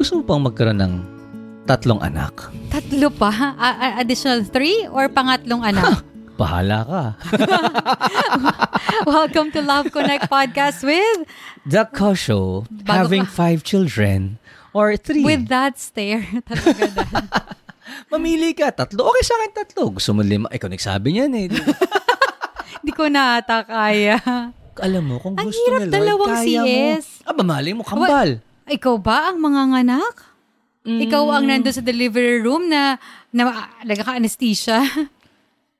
gusto mo pang magkaroon ng tatlong anak? Tatlo pa? A- a- additional three or pangatlong anak? Bahala ka. Welcome to Love Connect Podcast with The Show, Bago having five children or three. with that stare. Talaga. Mamili ka, tatlo. Okay sa akin, tatlo. Gusto mo lima. Ikaw nagsabi niyan eh. Hindi ko na ata kaya. Alam mo, kung Ang gusto hirap ni Lord, dalawang kaya CS. mo. Ah, mamali mo, kambal. Ikaw ba ang mga nganak? Ikaw ang Mm. nandun sa delivery room na, na nagka-anesthesia.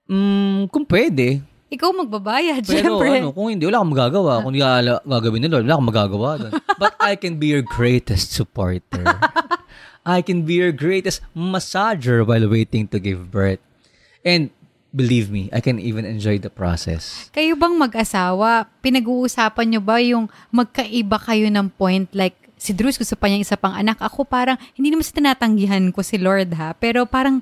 Mm, kung pwede. Ikaw magbabayad, Pero syempre. ano, kung hindi, wala akong magagawa. Kung hindi ala- gagawin ni Lord, wala akong magagawa doon. But I can be your greatest supporter. I can be your greatest massager while waiting to give birth. And believe me, I can even enjoy the process. Kayo bang mag-asawa, pinag-uusapan nyo ba yung magkaiba kayo ng point? Like, si Drews gusto pa niya isa pang anak. Ako parang, hindi naman sa tinatanggihan ko si Lord ha, pero parang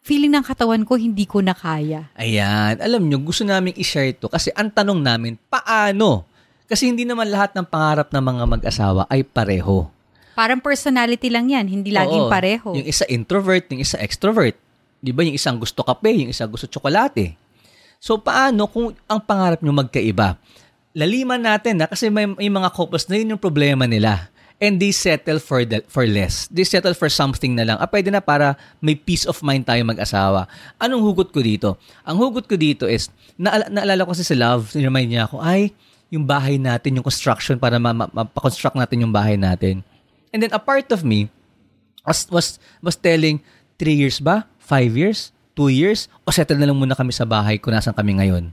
feeling ng katawan ko, hindi ko na kaya. Ayan, alam nyo, gusto namin i-share ito kasi ang tanong namin, paano? Kasi hindi naman lahat ng pangarap ng mga mag-asawa ay pareho. Parang personality lang yan, hindi laging Oo. pareho. Yung isa introvert, yung isa extrovert. Di ba? Yung isang gusto kape, yung isa gusto tsokolate. So, paano kung ang pangarap nyo magkaiba? Laliman natin na kasi may, may mga couples na yun yung problema nila. And they settle for the, for less. They settle for something na lang. Ah, pwede na para may peace of mind tayo mag-asawa. Anong hugot ko dito? Ang hugot ko dito is, naala, naalala ko kasi si Love, remind niya ako, ay, yung bahay natin, yung construction para ma- ma- mapakonstruct natin yung bahay natin. And then a part of me was was was telling, three years ba? Five years? Two years? O settle na lang muna kami sa bahay kung nasan kami ngayon.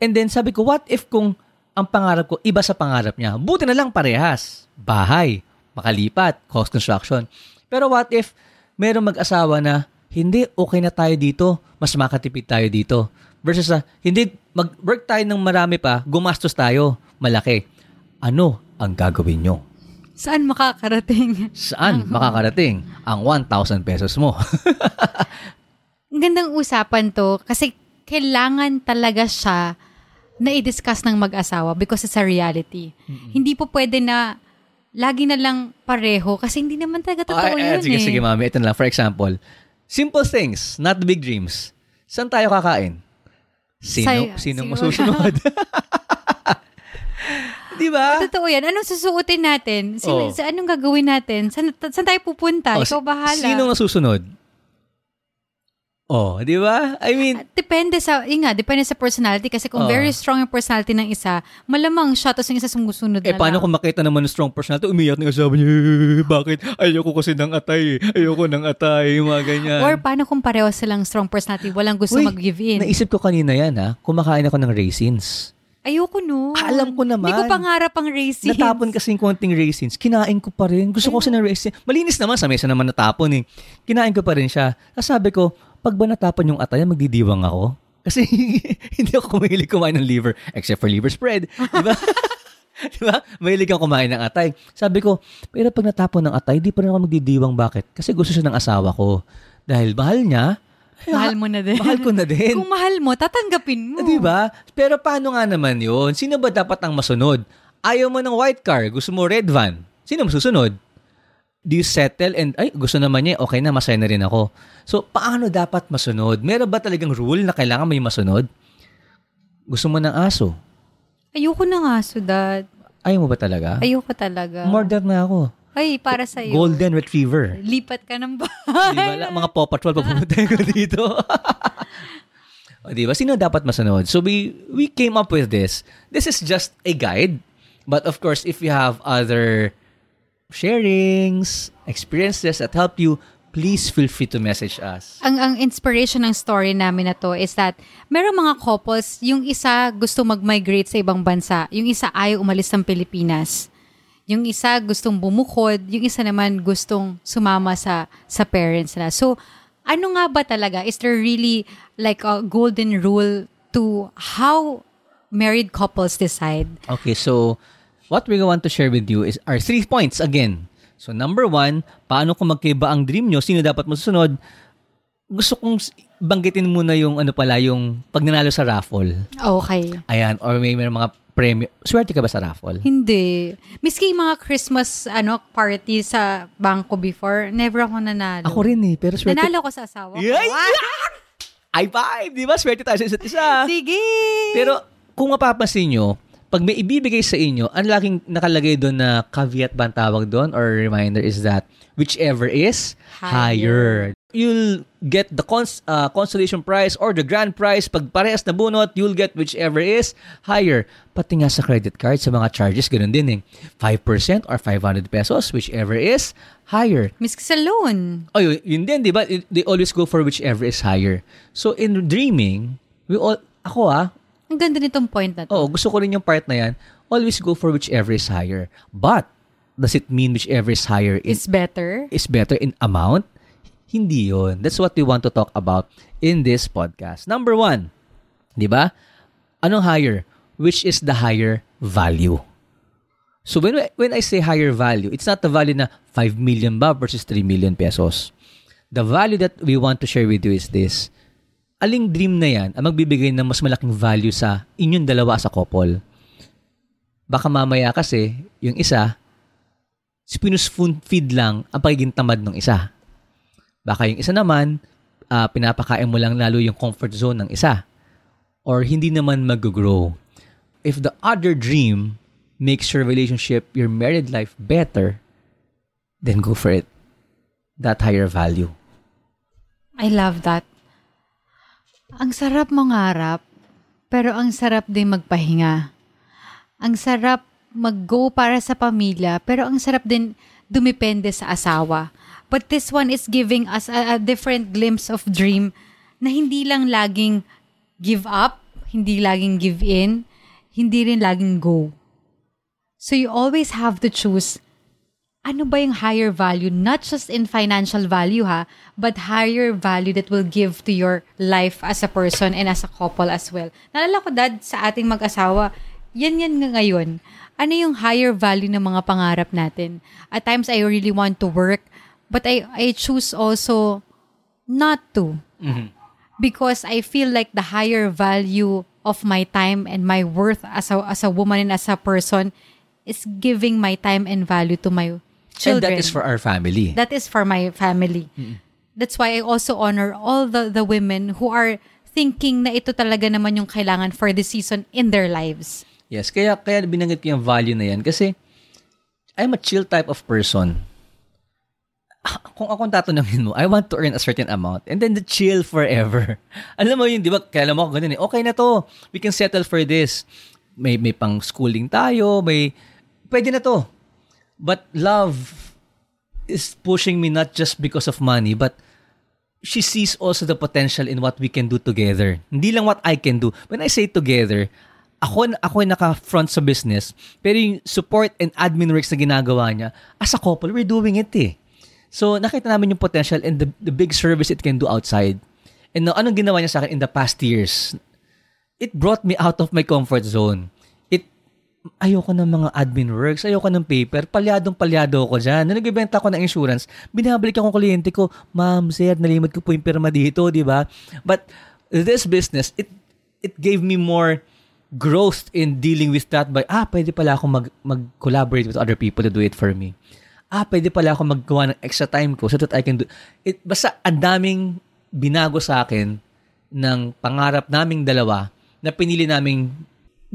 And then sabi ko, what if kung ang pangarap ko iba sa pangarap niya? Buti na lang parehas. Bahay, makalipat, cost construction. Pero what if merong mag-asawa na hindi, okay na tayo dito, mas makatipid tayo dito. Versus sa, hindi, mag-work tayo ng marami pa, gumastos tayo, malaki. Ano ang gagawin nyo? Saan makakarating? Saan makakarating ang 1,000 pesos mo? Ang gandang usapan to kasi kailangan talaga siya na i-discuss ng mag-asawa because it's a reality. Hindi po pwede na lagi na lang pareho kasi hindi naman talaga totoo Ay, ay, yun sige, eh. sige, mami. Ito na lang. For example, simple things, not big dreams. Saan tayo kakain? Sino, Say- sino sino- mo susunod? Di ba? Totoo yan. Anong susuotin natin? Sino, Oh. sa anong gagawin natin? Saan, saan tayo pupunta? Oh, Ikaw bahala. Sino ang susunod? Oh, di ba? I mean, Depende sa, yun nga, depende sa personality kasi kung Oo. very strong yung personality ng isa, malamang siya tapos yung isa sumusunod eh na paano lang. kung makita naman ng strong personality, umiyak ng asawa niya, "Eh, bakit? Ayoko kasi ng atay. Ayoko ng atay. Yung mga ganyan. Or paano kung pareho silang strong personality, walang gusto Uy, mag-give in? Naisip ko kanina yan ha, kumakain ako ng raisins. Ayoko no. Alam ko naman. Hindi ko pangarap ang racing. Natapon kasi yung konting raisins. Kinain ko pa rin. Gusto ko kasi ng raisins. Malinis naman. Sa mesa naman natapon eh. Kinain ko pa rin siya. Tapos sabi ko, pag ba natapon yung atay, magdidiwang ako. Kasi hindi ako kumahilig kumain ng liver. Except for liver spread. Di ba? Di ba? Mahilig kang kumain ng atay. Sabi ko, pero pag natapon ng atay, di pa rin ako magdidiwang. Bakit? Kasi gusto siya ng asawa ko. Dahil mahal niya. mahal mo na din. Mahal ko na din. kung mahal mo, tatanggapin mo. Di ba? Pero paano nga naman yun? Sino ba dapat ang masunod? Ayaw mo ng white car, gusto mo red van. Sino masusunod? Do you settle and, ay, gusto naman niya, okay na, masaya na rin ako. So, paano dapat masunod? Meron ba talagang rule na kailangan may masunod? Gusto mo ng aso? Ayoko na nga, so dad. Ayaw mo ba talaga? Ayoko talaga. Murder na ako. Ay, para sa'yo. Golden Retriever. Lipat ka ng Di bahay. ba? La- Mga Paw Patrol, papupunta ko dito. o, di ba? Sino dapat masunod? So, we, we came up with this. This is just a guide. But of course, if you have other sharings, experiences that help you, please feel free to message us. ang ang inspiration ng story namin na to is that merong mga couples, yung isa gusto mag-migrate sa ibang bansa, yung isa ayaw umalis ng Pilipinas. Yung isa gustong bumukod, yung isa naman gustong sumama sa sa parents nila. So, ano nga ba talaga? Is there really like a golden rule to how married couples decide? Okay, so what we want to share with you is our three points again. So number one, paano kung magkaiba ang dream nyo? Sino dapat masusunod? Gusto kong banggitin muna yung ano pala, yung pag nanalo sa raffle. Okay. Ayan, or may, may mga premium. Swerte ka ba sa raffle? Hindi. Miski yung mga Christmas ano party sa bangko before, never ako nanalo. Ako rin eh, pero swerte. Nanalo ko sa asawa ko. Yay! Wow! High five! Di ba? Swerte tayo sa isa't isa. Sige! Pero kung mapapansin nyo, pag may ibibigay sa inyo, ang laging nakalagay doon na caveat ba ang tawag doon or reminder is that whichever is higher. Higher. You'll get the cons- uh, consolation prize or the grand prize. Pag parehas na bunot, you'll get whichever is higher. Pati nga sa credit card, sa mga charges, ganun din eh. 5% or 500 pesos, whichever is higher. Miski sa loan. Oh, yun, yun din, di ba? It- They always go for whichever is higher. So, in dreaming, we all, ako ah, Ang ganda nitong point na to. Oo, gusto ko rin yung part na yan. Always go for whichever is higher. But, does it mean whichever is higher is, better. is better in amount? Hindi yon. That's what we want to talk about in this podcast. Number one, di ba? Anong higher? Which is the higher value. So when when I say higher value, it's not the value na 5 million ba versus 3 million pesos. The value that we want to share with you is this. Aling dream na yan ang magbibigay ng mas malaking value sa inyong dalawa sa couple? Baka mamaya kasi, yung isa, spoon feed lang ang pagiging tamad ng isa. Baka yung isa naman, ah, pinapakain mo lang lalo yung comfort zone ng isa. Or hindi naman mag-grow. If the other dream makes your relationship, your married life better, then go for it. That higher value. I love that. Ang sarap mangarap, pero ang sarap din magpahinga. Ang sarap mag-go para sa pamilya, pero ang sarap din dumipende sa asawa. But this one is giving us a, a different glimpse of dream na hindi lang laging give up, hindi laging give in, hindi rin laging go. So you always have to choose ano ba yung higher value, not just in financial value ha, but higher value that will give to your life as a person and as a couple as well. Nalala ko dad sa ating mag-asawa, yan yan nga ngayon. Ano yung higher value ng mga pangarap natin? At times I really want to work, but I I choose also not to because I feel like the higher value of my time and my worth as a as a woman and as a person is giving my time and value to my children. And that is for our family. That is for my family. That's why I also honor all the the women who are thinking na ito talaga naman yung kailangan for this season in their lives. Yes, kaya kaya binanggit ko yung value na yan kasi I'm a chill type of person. Kung akong tatanungin mo, I want to earn a certain amount and then the chill forever. Alam mo yun, di ba? Kaya alam mo ako ganun eh. Okay na to. We can settle for this. May, may pang schooling tayo, may, pwede na to. But love is pushing me not just because of money, but she sees also the potential in what we can do together. Hindi lang what I can do. When I say together, ako, ako yung naka-front sa business, pero yung support and admin works na ginagawa niya, as a couple, we're doing it eh. So, nakita namin yung potential and the, the big service it can do outside. And now, anong ginawa niya sa akin in the past years? It brought me out of my comfort zone. Ayoko ng mga admin works, ayoko ng paper, palyadong palyado ako dyan. Nung nagbibenta ako ng insurance, binabalik ako kliyente ko, ma'am, sir, nalimot ko po yung pirma dito, di ba? But this business, it it gave me more growth in dealing with that by, ah, pwede pala ako mag, mag-collaborate with other people to do it for me. Ah, pwede pala ako maggawa ng extra time ko so that I can do it. Basta ang daming binago sa akin ng pangarap naming dalawa na pinili naming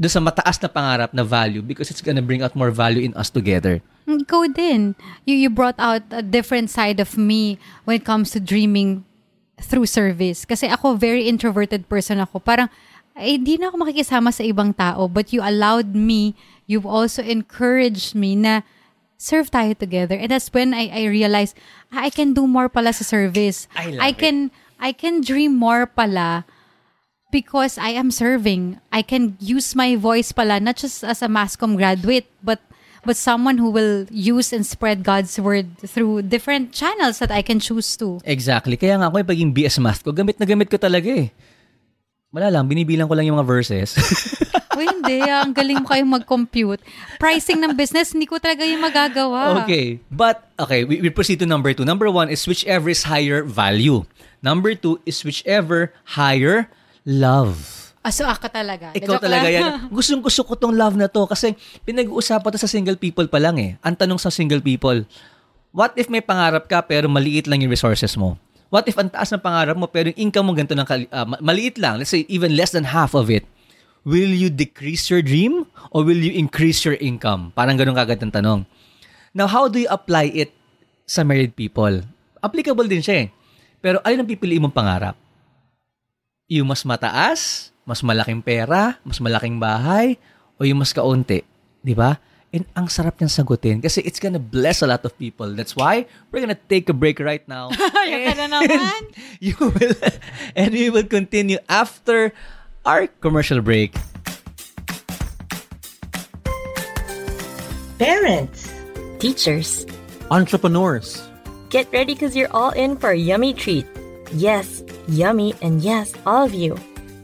doon sa mataas na pangarap na value because it's gonna bring out more value in us together. Go din. You, you brought out a different side of me when it comes to dreaming through service. Kasi ako, very introverted person ako. Parang, eh, di na ako makikisama sa ibang tao. But you allowed me, you've also encouraged me na serve tayo together. And that's when I, I realized, ah, I can do more pala sa service. I love I can, I can dream more pala because I am serving. I can use my voice pala, not just as a masscom graduate, but but someone who will use and spread God's word through different channels that I can choose to. Exactly. Kaya nga ako yung paging BS math ko, gamit na gamit ko talaga eh. Wala lang, binibilang ko lang yung mga verses. o hindi, ah, ang galing mo kayong mag-compute. Pricing ng business, hindi ko talaga yung magagawa. Okay. But, okay, we, we proceed to number two. Number one is whichever is higher value. Number two is whichever higher love. Ah, so ako talaga. Ikaw Joke talaga lang. yan. Gustong gusto ko tong love na to kasi pinag-uusapan to sa single people pa lang eh. Ang tanong sa single people, what if may pangarap ka pero maliit lang yung resources mo? What if ang taas ng pangarap mo pero yung income mo ganito ng ma- maliit lang, let's say even less than half of it, will you decrease your dream or will you increase your income? Parang ganun kagad ang tanong. Now, how do you apply it sa married people? Applicable din siya eh. Pero alin ang pipiliin mong pangarap? Yung mas mataas, mas malaking pera, mas malaking bahay, o yung mas kaunti? Di ba? And ang sarap niyang sagutin kasi it's gonna bless a lot of people. That's why we're gonna take a break right now. Ayun na naman. you will, and we will continue after our commercial break. Parents, Teachers, Entrepreneurs. get ready because you're all in for a yummy treat. Yes, yummy, and yes, all of you.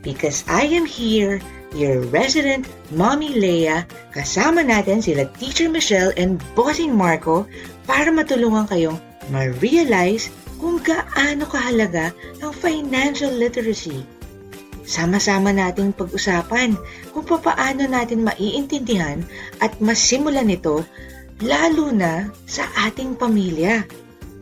because I am here, your resident Mommy Leia, kasama natin sila Teacher Michelle and Bossing Marco para matulungan kayong ma-realize kung gaano kahalaga ang financial literacy. Sama-sama nating pag-usapan kung papaano natin maiintindihan at masimulan ito lalo na sa ating pamilya.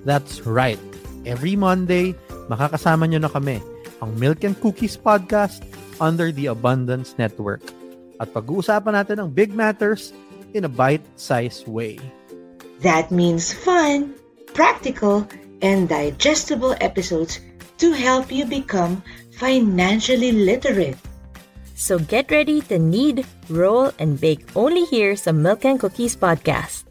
That's right. Every Monday, makakasama nyo na kami, ang Milk and Cookies Podcast under the Abundance Network. At pag-uusapan natin ang big matters in a bite-sized way. That means fun, practical, and digestible episodes to help you become financially literate. So get ready to knead, roll, and bake only here sa Milk and Cookies podcast.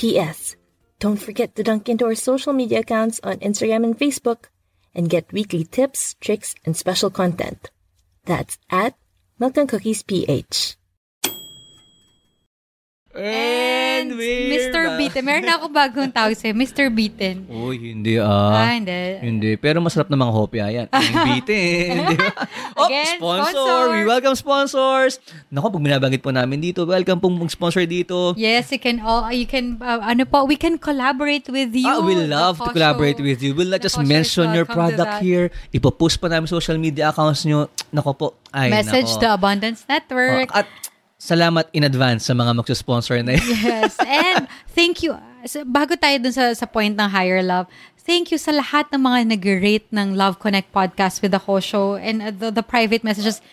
P.S. Don't forget to dunk into our social media accounts on Instagram and Facebook and get weekly tips, tricks, and special content. That's at Milk and Cookies PH. And we're Mr. back. Beaten. Meron na ako bagong tawag sa'yo, Mr. Beaten. Uy, hindi ah. ah, hindi. Hindi. Pero masarap na mga hopya yan. Yung bitin. di ba? Oh, Again, sponsor. sponsor. We welcome sponsors. Naku, pag binabanggit po namin dito, welcome pong sponsor dito. Yes, you can all, you can, uh, ano po, we can collaborate with you. Ah, we love to The collaborate with you. We'll not the just mention your product here. Ipopost pa namin social media accounts nyo. Nako po. Ay, Message nako. to Abundance Network. Oh, at salamat in advance sa mga magsusponsor na yun. Yes. And thank you. So, bago tayo dun sa, sa point ng higher love, thank you sa lahat ng mga nag-rate ng Love Connect podcast with the Kosho and uh, the, the private messages.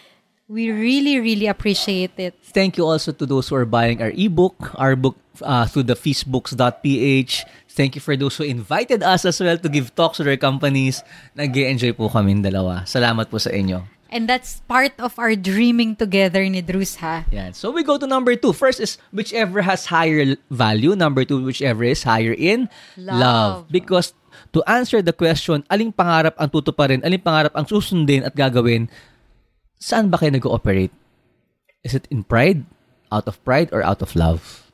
We really, really appreciate it. Thank you also to those who are buying our ebook, our book uh, through the feastbooks.ph. Thank you for those who invited us as well to give talks to their companies. nag enjoy po kami dalawa. Salamat po sa inyo. And that's part of our dreaming together ni Drews, ha? Yan. So we go to number two. First is whichever has higher value. Number two, whichever is higher in Love. Because to answer the question, aling pangarap ang tutuparin, aling pangarap ang susundin at gagawin, saan ba kayo nag-ooperate? Is it in pride, out of pride, or out of love?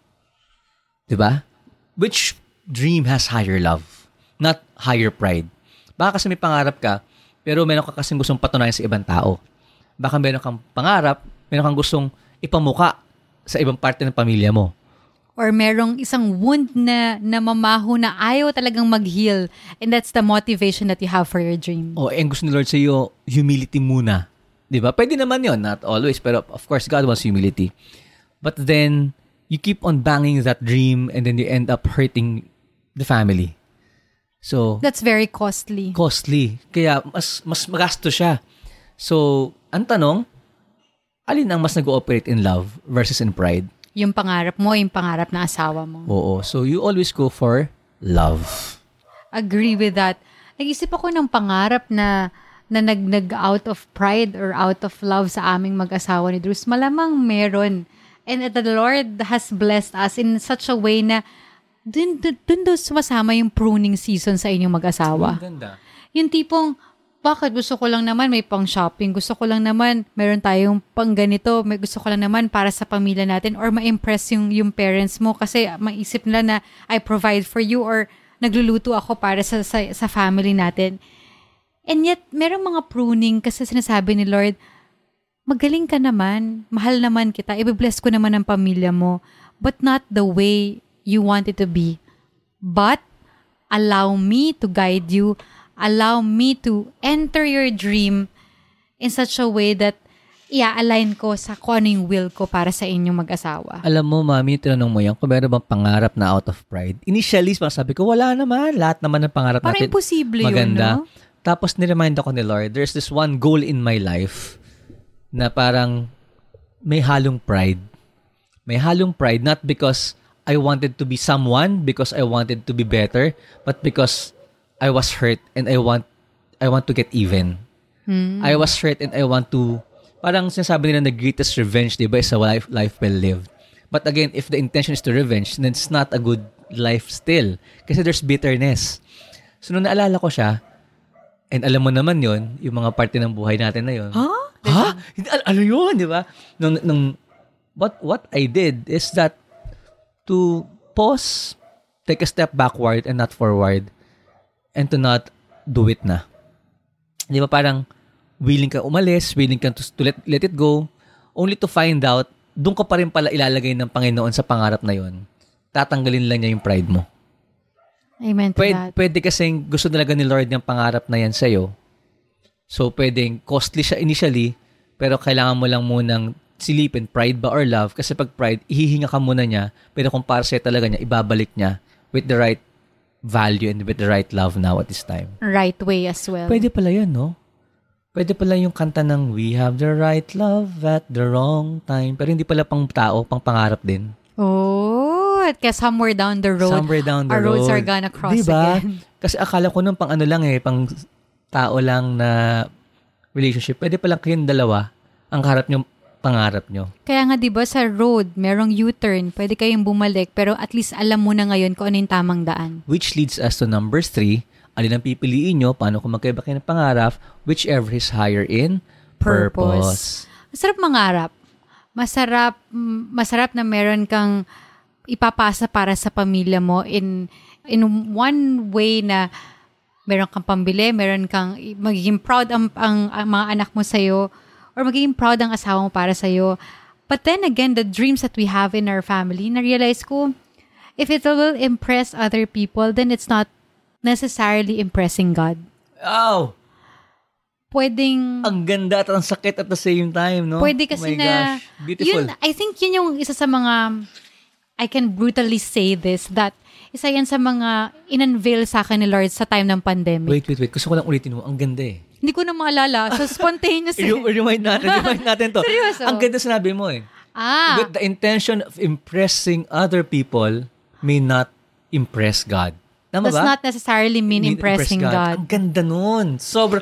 Diba? Which dream has higher love, not higher pride? Baka kasi may pangarap ka, pero meron ka kasing gustong patunayan sa ibang tao. Baka meron kang pangarap, meron kang gustong ipamuka sa ibang parte ng pamilya mo. Or merong isang wound na namamaho na ayaw talagang mag-heal. And that's the motivation that you have for your dream. O, eh, ang gusto ni Lord sa iyo, humility muna. Di ba? Pwede naman yon not always, pero of course, God wants humility. But then, you keep on banging that dream and then you end up hurting the family. So, That's very costly. costly. Kaya, mas, mas magasto siya. So, ang tanong, alin ang mas nag-ooperate in love versus in pride? Yung pangarap mo, yung pangarap na asawa mo. Oo. So, you always go for love. Agree with that. Nag-isip ako ng pangarap na na nag, nag out of pride or out of love sa aming mag-asawa ni Drews. Malamang meron. And the Lord has blessed us in such a way na dun, dun, dun daw sumasama yung pruning season sa inyong mag-asawa. Ganda. Yung tipong, bakit gusto ko lang naman may pang shopping, gusto ko lang naman meron tayong pang ganito, may gusto ko lang naman para sa pamilya natin or ma-impress yung, yung parents mo kasi maisip nila na I provide for you or nagluluto ako para sa, sa, sa family natin. And yet, merong mga pruning kasi sinasabi ni Lord, magaling ka naman, mahal naman kita, i-bless ko naman ang pamilya mo, but not the way you want it to be. But, allow me to guide you, allow me to enter your dream in such a way that i-align ko sa kung ano yung will ko para sa inyong mag-asawa. Alam mo, mami, tinanong mo yan, kung meron bang pangarap na out of pride. Initially, parang sabi ko, wala naman. Lahat naman ng pangarap Parang natin. imposible maganda. yun, no? Tapos niremind ako ni Lord, there's this one goal in my life na parang may halong pride. May halong pride not because I wanted to be someone, because I wanted to be better, but because I was hurt and I want I want to get even. I was hurt and I want to parang sinasabi nila na greatest revenge, di ba, is a life, life well lived. But again, if the intention is to revenge, then it's not a good life still. Kasi there's bitterness. So, nung naalala ko siya, and alam mo naman yon yung mga parte ng buhay natin na yon Ha? Ha? Hindi, al- ano yun, di ba? Nung, nung, what, what I did is that to pause, take a step backward and not forward, and to not do it na. Di ba parang willing ka umalis, willing ka to, to let, let it go, only to find out, doon ka pa rin pala ilalagay ng Panginoon sa pangarap na yon. Tatanggalin lang niya yung pride mo. Amen to Pwede, that. pwede kasing gusto talaga ni Lord yung pangarap na yan sa'yo. So, pwedeng costly siya initially, pero kailangan mo lang munang silipin, pride ba or love? Kasi pag pride, ihihinga ka muna niya, pero kung para sa'yo talaga niya, ibabalik niya with the right value and with the right love now at this time. Right way as well. Pwede pala yan, no? Pwede pala yung kanta ng We have the right love at the wrong time. Pero hindi pala pang tao, pang pangarap din. Oh, at kaya somewhere down the road, Somewhere down the our road. roads are gonna cross diba? again. Kasi akala ko nung pang ano lang eh, pang tao lang na relationship. Pwede palang kayong dalawa ang harap nyo, pangarap nyo. Kaya nga 'di ba sa road, merong U-turn, pwede kayong bumalik pero at least alam mo na ngayon kung ano yung tamang daan. Which leads us to number three. Alin ang pipiliin nyo? Paano kung magkaiba kayo ng pangarap? Whichever is higher in purpose. Masarap mangarap. Masarap mm, masarap na meron kang ipapasa para sa pamilya mo in in one way na meron kang pambili, meron kang magiging proud ang, ang, ang mga anak mo sa'yo or magiging proud ang asawa mo para sa'yo. But then again, the dreams that we have in our family, na-realize ko, if it will impress other people, then it's not necessarily impressing God. Oh! Pwedeng... Ang ganda at ang sakit at the same time, no? Pwede Oh kasi my na, gosh. Beautiful. yun, I think yun yung isa sa mga, I can brutally say this, that isa yan sa mga in-unveil sa akin ni Lord sa time ng pandemic. Wait, wait, wait. Gusto ko lang ulitin mo. Ang ganda eh. Hindi ko na maalala. So, spontaneous. eh. I- remind natin, remind natin to. Seryoso? Ang ganda sinabi mo eh. ah, With the intention of impressing other people may not impress God. Tama does ba? not necessarily mean Need impressing impress God. Ang ganda nun. Sobra.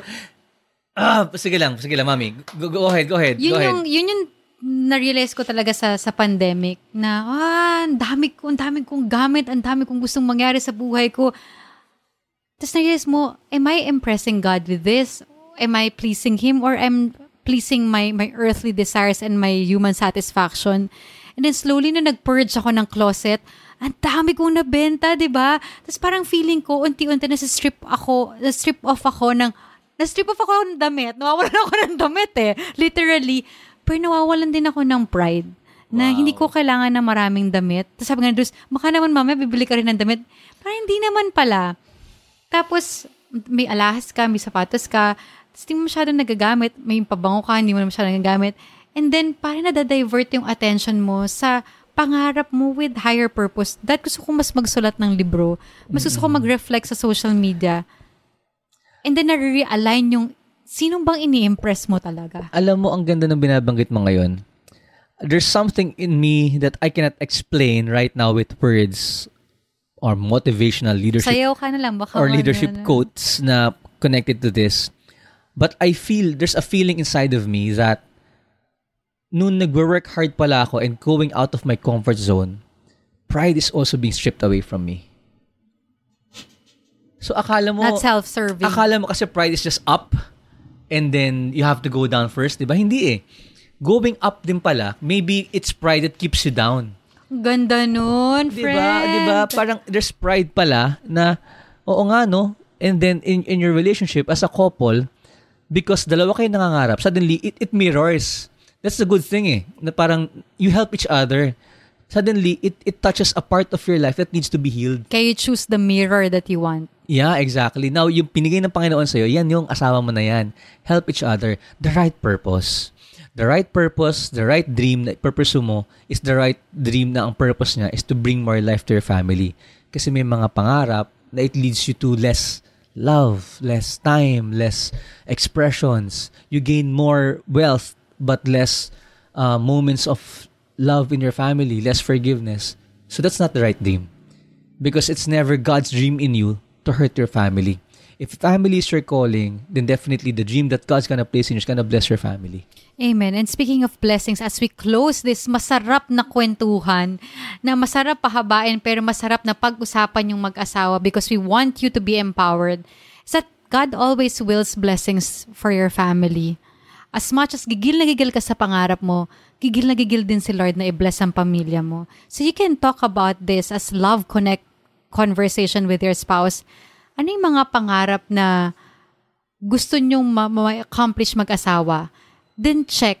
Ah, sige lang, sige lang, mami. Go, go ahead, go ahead, Yun go ahead. yung, yun yung na-realize ko talaga sa sa pandemic na ah, ang dami ko, ang dami kong gamit, ang dami kong gustong mangyari sa buhay ko. Tapos na-realize mo, am I impressing God with this? Am I pleasing Him or am pleasing my my earthly desires and my human satisfaction? And then slowly na nag-purge ako ng closet, ang dami kong nabenta, di ba? Tapos parang feeling ko, unti-unti na strip ako, na-strip off ako ng, na-strip off ako ng damit. Nawawalan ako ng damit eh. Literally. Pero nawawalan din ako ng pride na hindi ko kailangan ng maraming damit. Tapos sabi nga, Diyos, baka naman mamaya bibili ka rin ng damit. Parang hindi naman pala. Tapos, may alahas ka, may sapatos ka, tapos hindi mo masyadong nagagamit, may pabango ka, hindi mo na masyadong nagagamit. And then, parang nadadivert yung attention mo sa pangarap mo with higher purpose. Dahil gusto ko mas magsulat ng libro. Mas gusto ko mag-reflect sa social media. And then, nare-realign yung sinong bang ini-impress mo talaga. Alam mo, ang ganda ng binabanggit mo ngayon. There's something in me that I cannot explain right now with words or motivational leadership Sayaw ka na lang. Baka or ano, leadership ano. quotes na connected to this. But I feel, there's a feeling inside of me that nung nagwo-work hard pala ako and going out of my comfort zone, pride is also being stripped away from me. So akala mo, Not self-serving. akala mo kasi pride is just up and then you have to go down first, di ba? Hindi eh. Going up din pala, maybe it's pride that keeps you down. Ganda nun, friend. ba? Di ba? Parang there's pride pala na, oo nga no, and then in, in your relationship as a couple, because dalawa kayo nangangarap, suddenly it, it mirrors. That's the good thing eh. Na parang you help each other. Suddenly, it, it touches a part of your life that needs to be healed. Kaya you choose the mirror that you want. Yeah, exactly. Now, yung pinigay ng Panginoon sa'yo, yan yung asawa mo na yan. Help each other. The right purpose. The right purpose, the right dream na purpose mo is the right dream na ang purpose niya is to bring more life to your family. Kasi may mga pangarap na it leads you to less love, less time, less expressions. You gain more wealth but less uh, moments of love in your family, less forgiveness. So that's not the right dream. Because it's never God's dream in you to hurt your family. If family is your calling, then definitely the dream that God's gonna place in you is gonna bless your family. Amen. And speaking of blessings, as we close this masarap na kwentuhan, na masarap pahabain pero masarap na pag-usapan yung mag-asawa because we want you to be empowered, is that God always wills blessings for your family. As much as gigil na gigil ka sa pangarap mo, gigil na gigil din si Lord na i-bless ang pamilya mo. So you can talk about this as love connect conversation with your spouse. Ano yung mga pangarap na gusto nyong ma- ma-accomplish mag-asawa? Then check,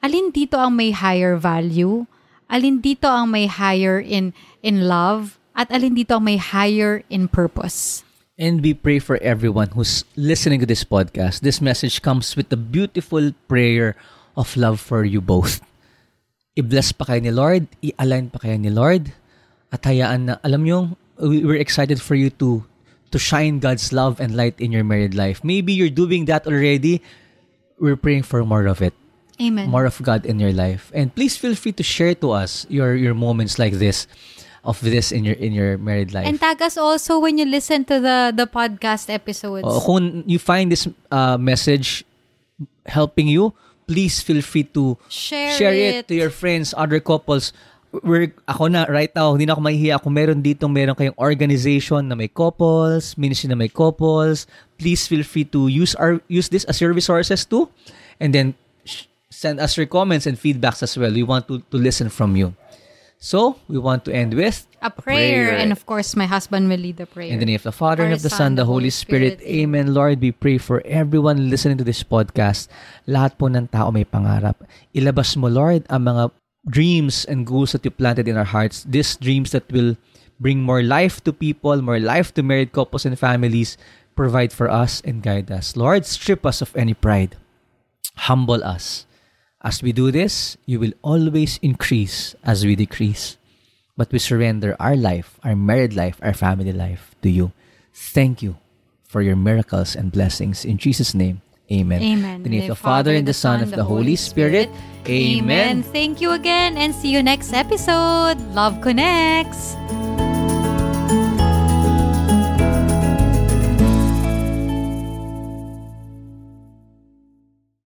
alin dito ang may higher value? Alin dito ang may higher in in love? At alin dito ang may higher in purpose? And we pray for everyone who's listening to this podcast. This message comes with a beautiful prayer of love for you both. I-bless pa kayo ni Lord, i-align pa kayo ni Lord, at hayaan na, alam nyo, we- we're excited for you to to shine God's love and light in your married life. Maybe you're doing that already. We're praying for more of it. Amen. More of God in your life. And please feel free to share to us your your moments like this of this in your in your married life. And tag us also when you listen to the the podcast episodes. O, kung you find this uh, message helping you, please feel free to Share it. it. to your friends, other couples. We're, ako na, right now, hindi na ako mahihiya kung meron dito, meron kayong organization na may couples, ministry na may couples. Please feel free to use our use this as your resources too. And then send us your comments and feedbacks as well. We want to, to listen from you. So, we want to end with a prayer. And of course, my husband will lead the prayer. in the name of the Father, and Our of the Son, the Holy Spirit. Amen. Lord, we pray for everyone listening to this podcast. Lahat po ng tao may pangarap. Ilabas mo, Lord, ang mga dreams and goals that you planted in our hearts. These dreams that will bring more life to people, more life to married couples and families. Provide for us and guide us. Lord, strip us of any pride. Humble us. As we do this, you will always increase as we decrease but we surrender our life, our married life, our family life to you. Thank you for your miracles and blessings. In Jesus' name, amen. Amen. In the the Father, and the Son, and the Holy Spirit. Amen. Thank you again and see you next episode. Love Connects.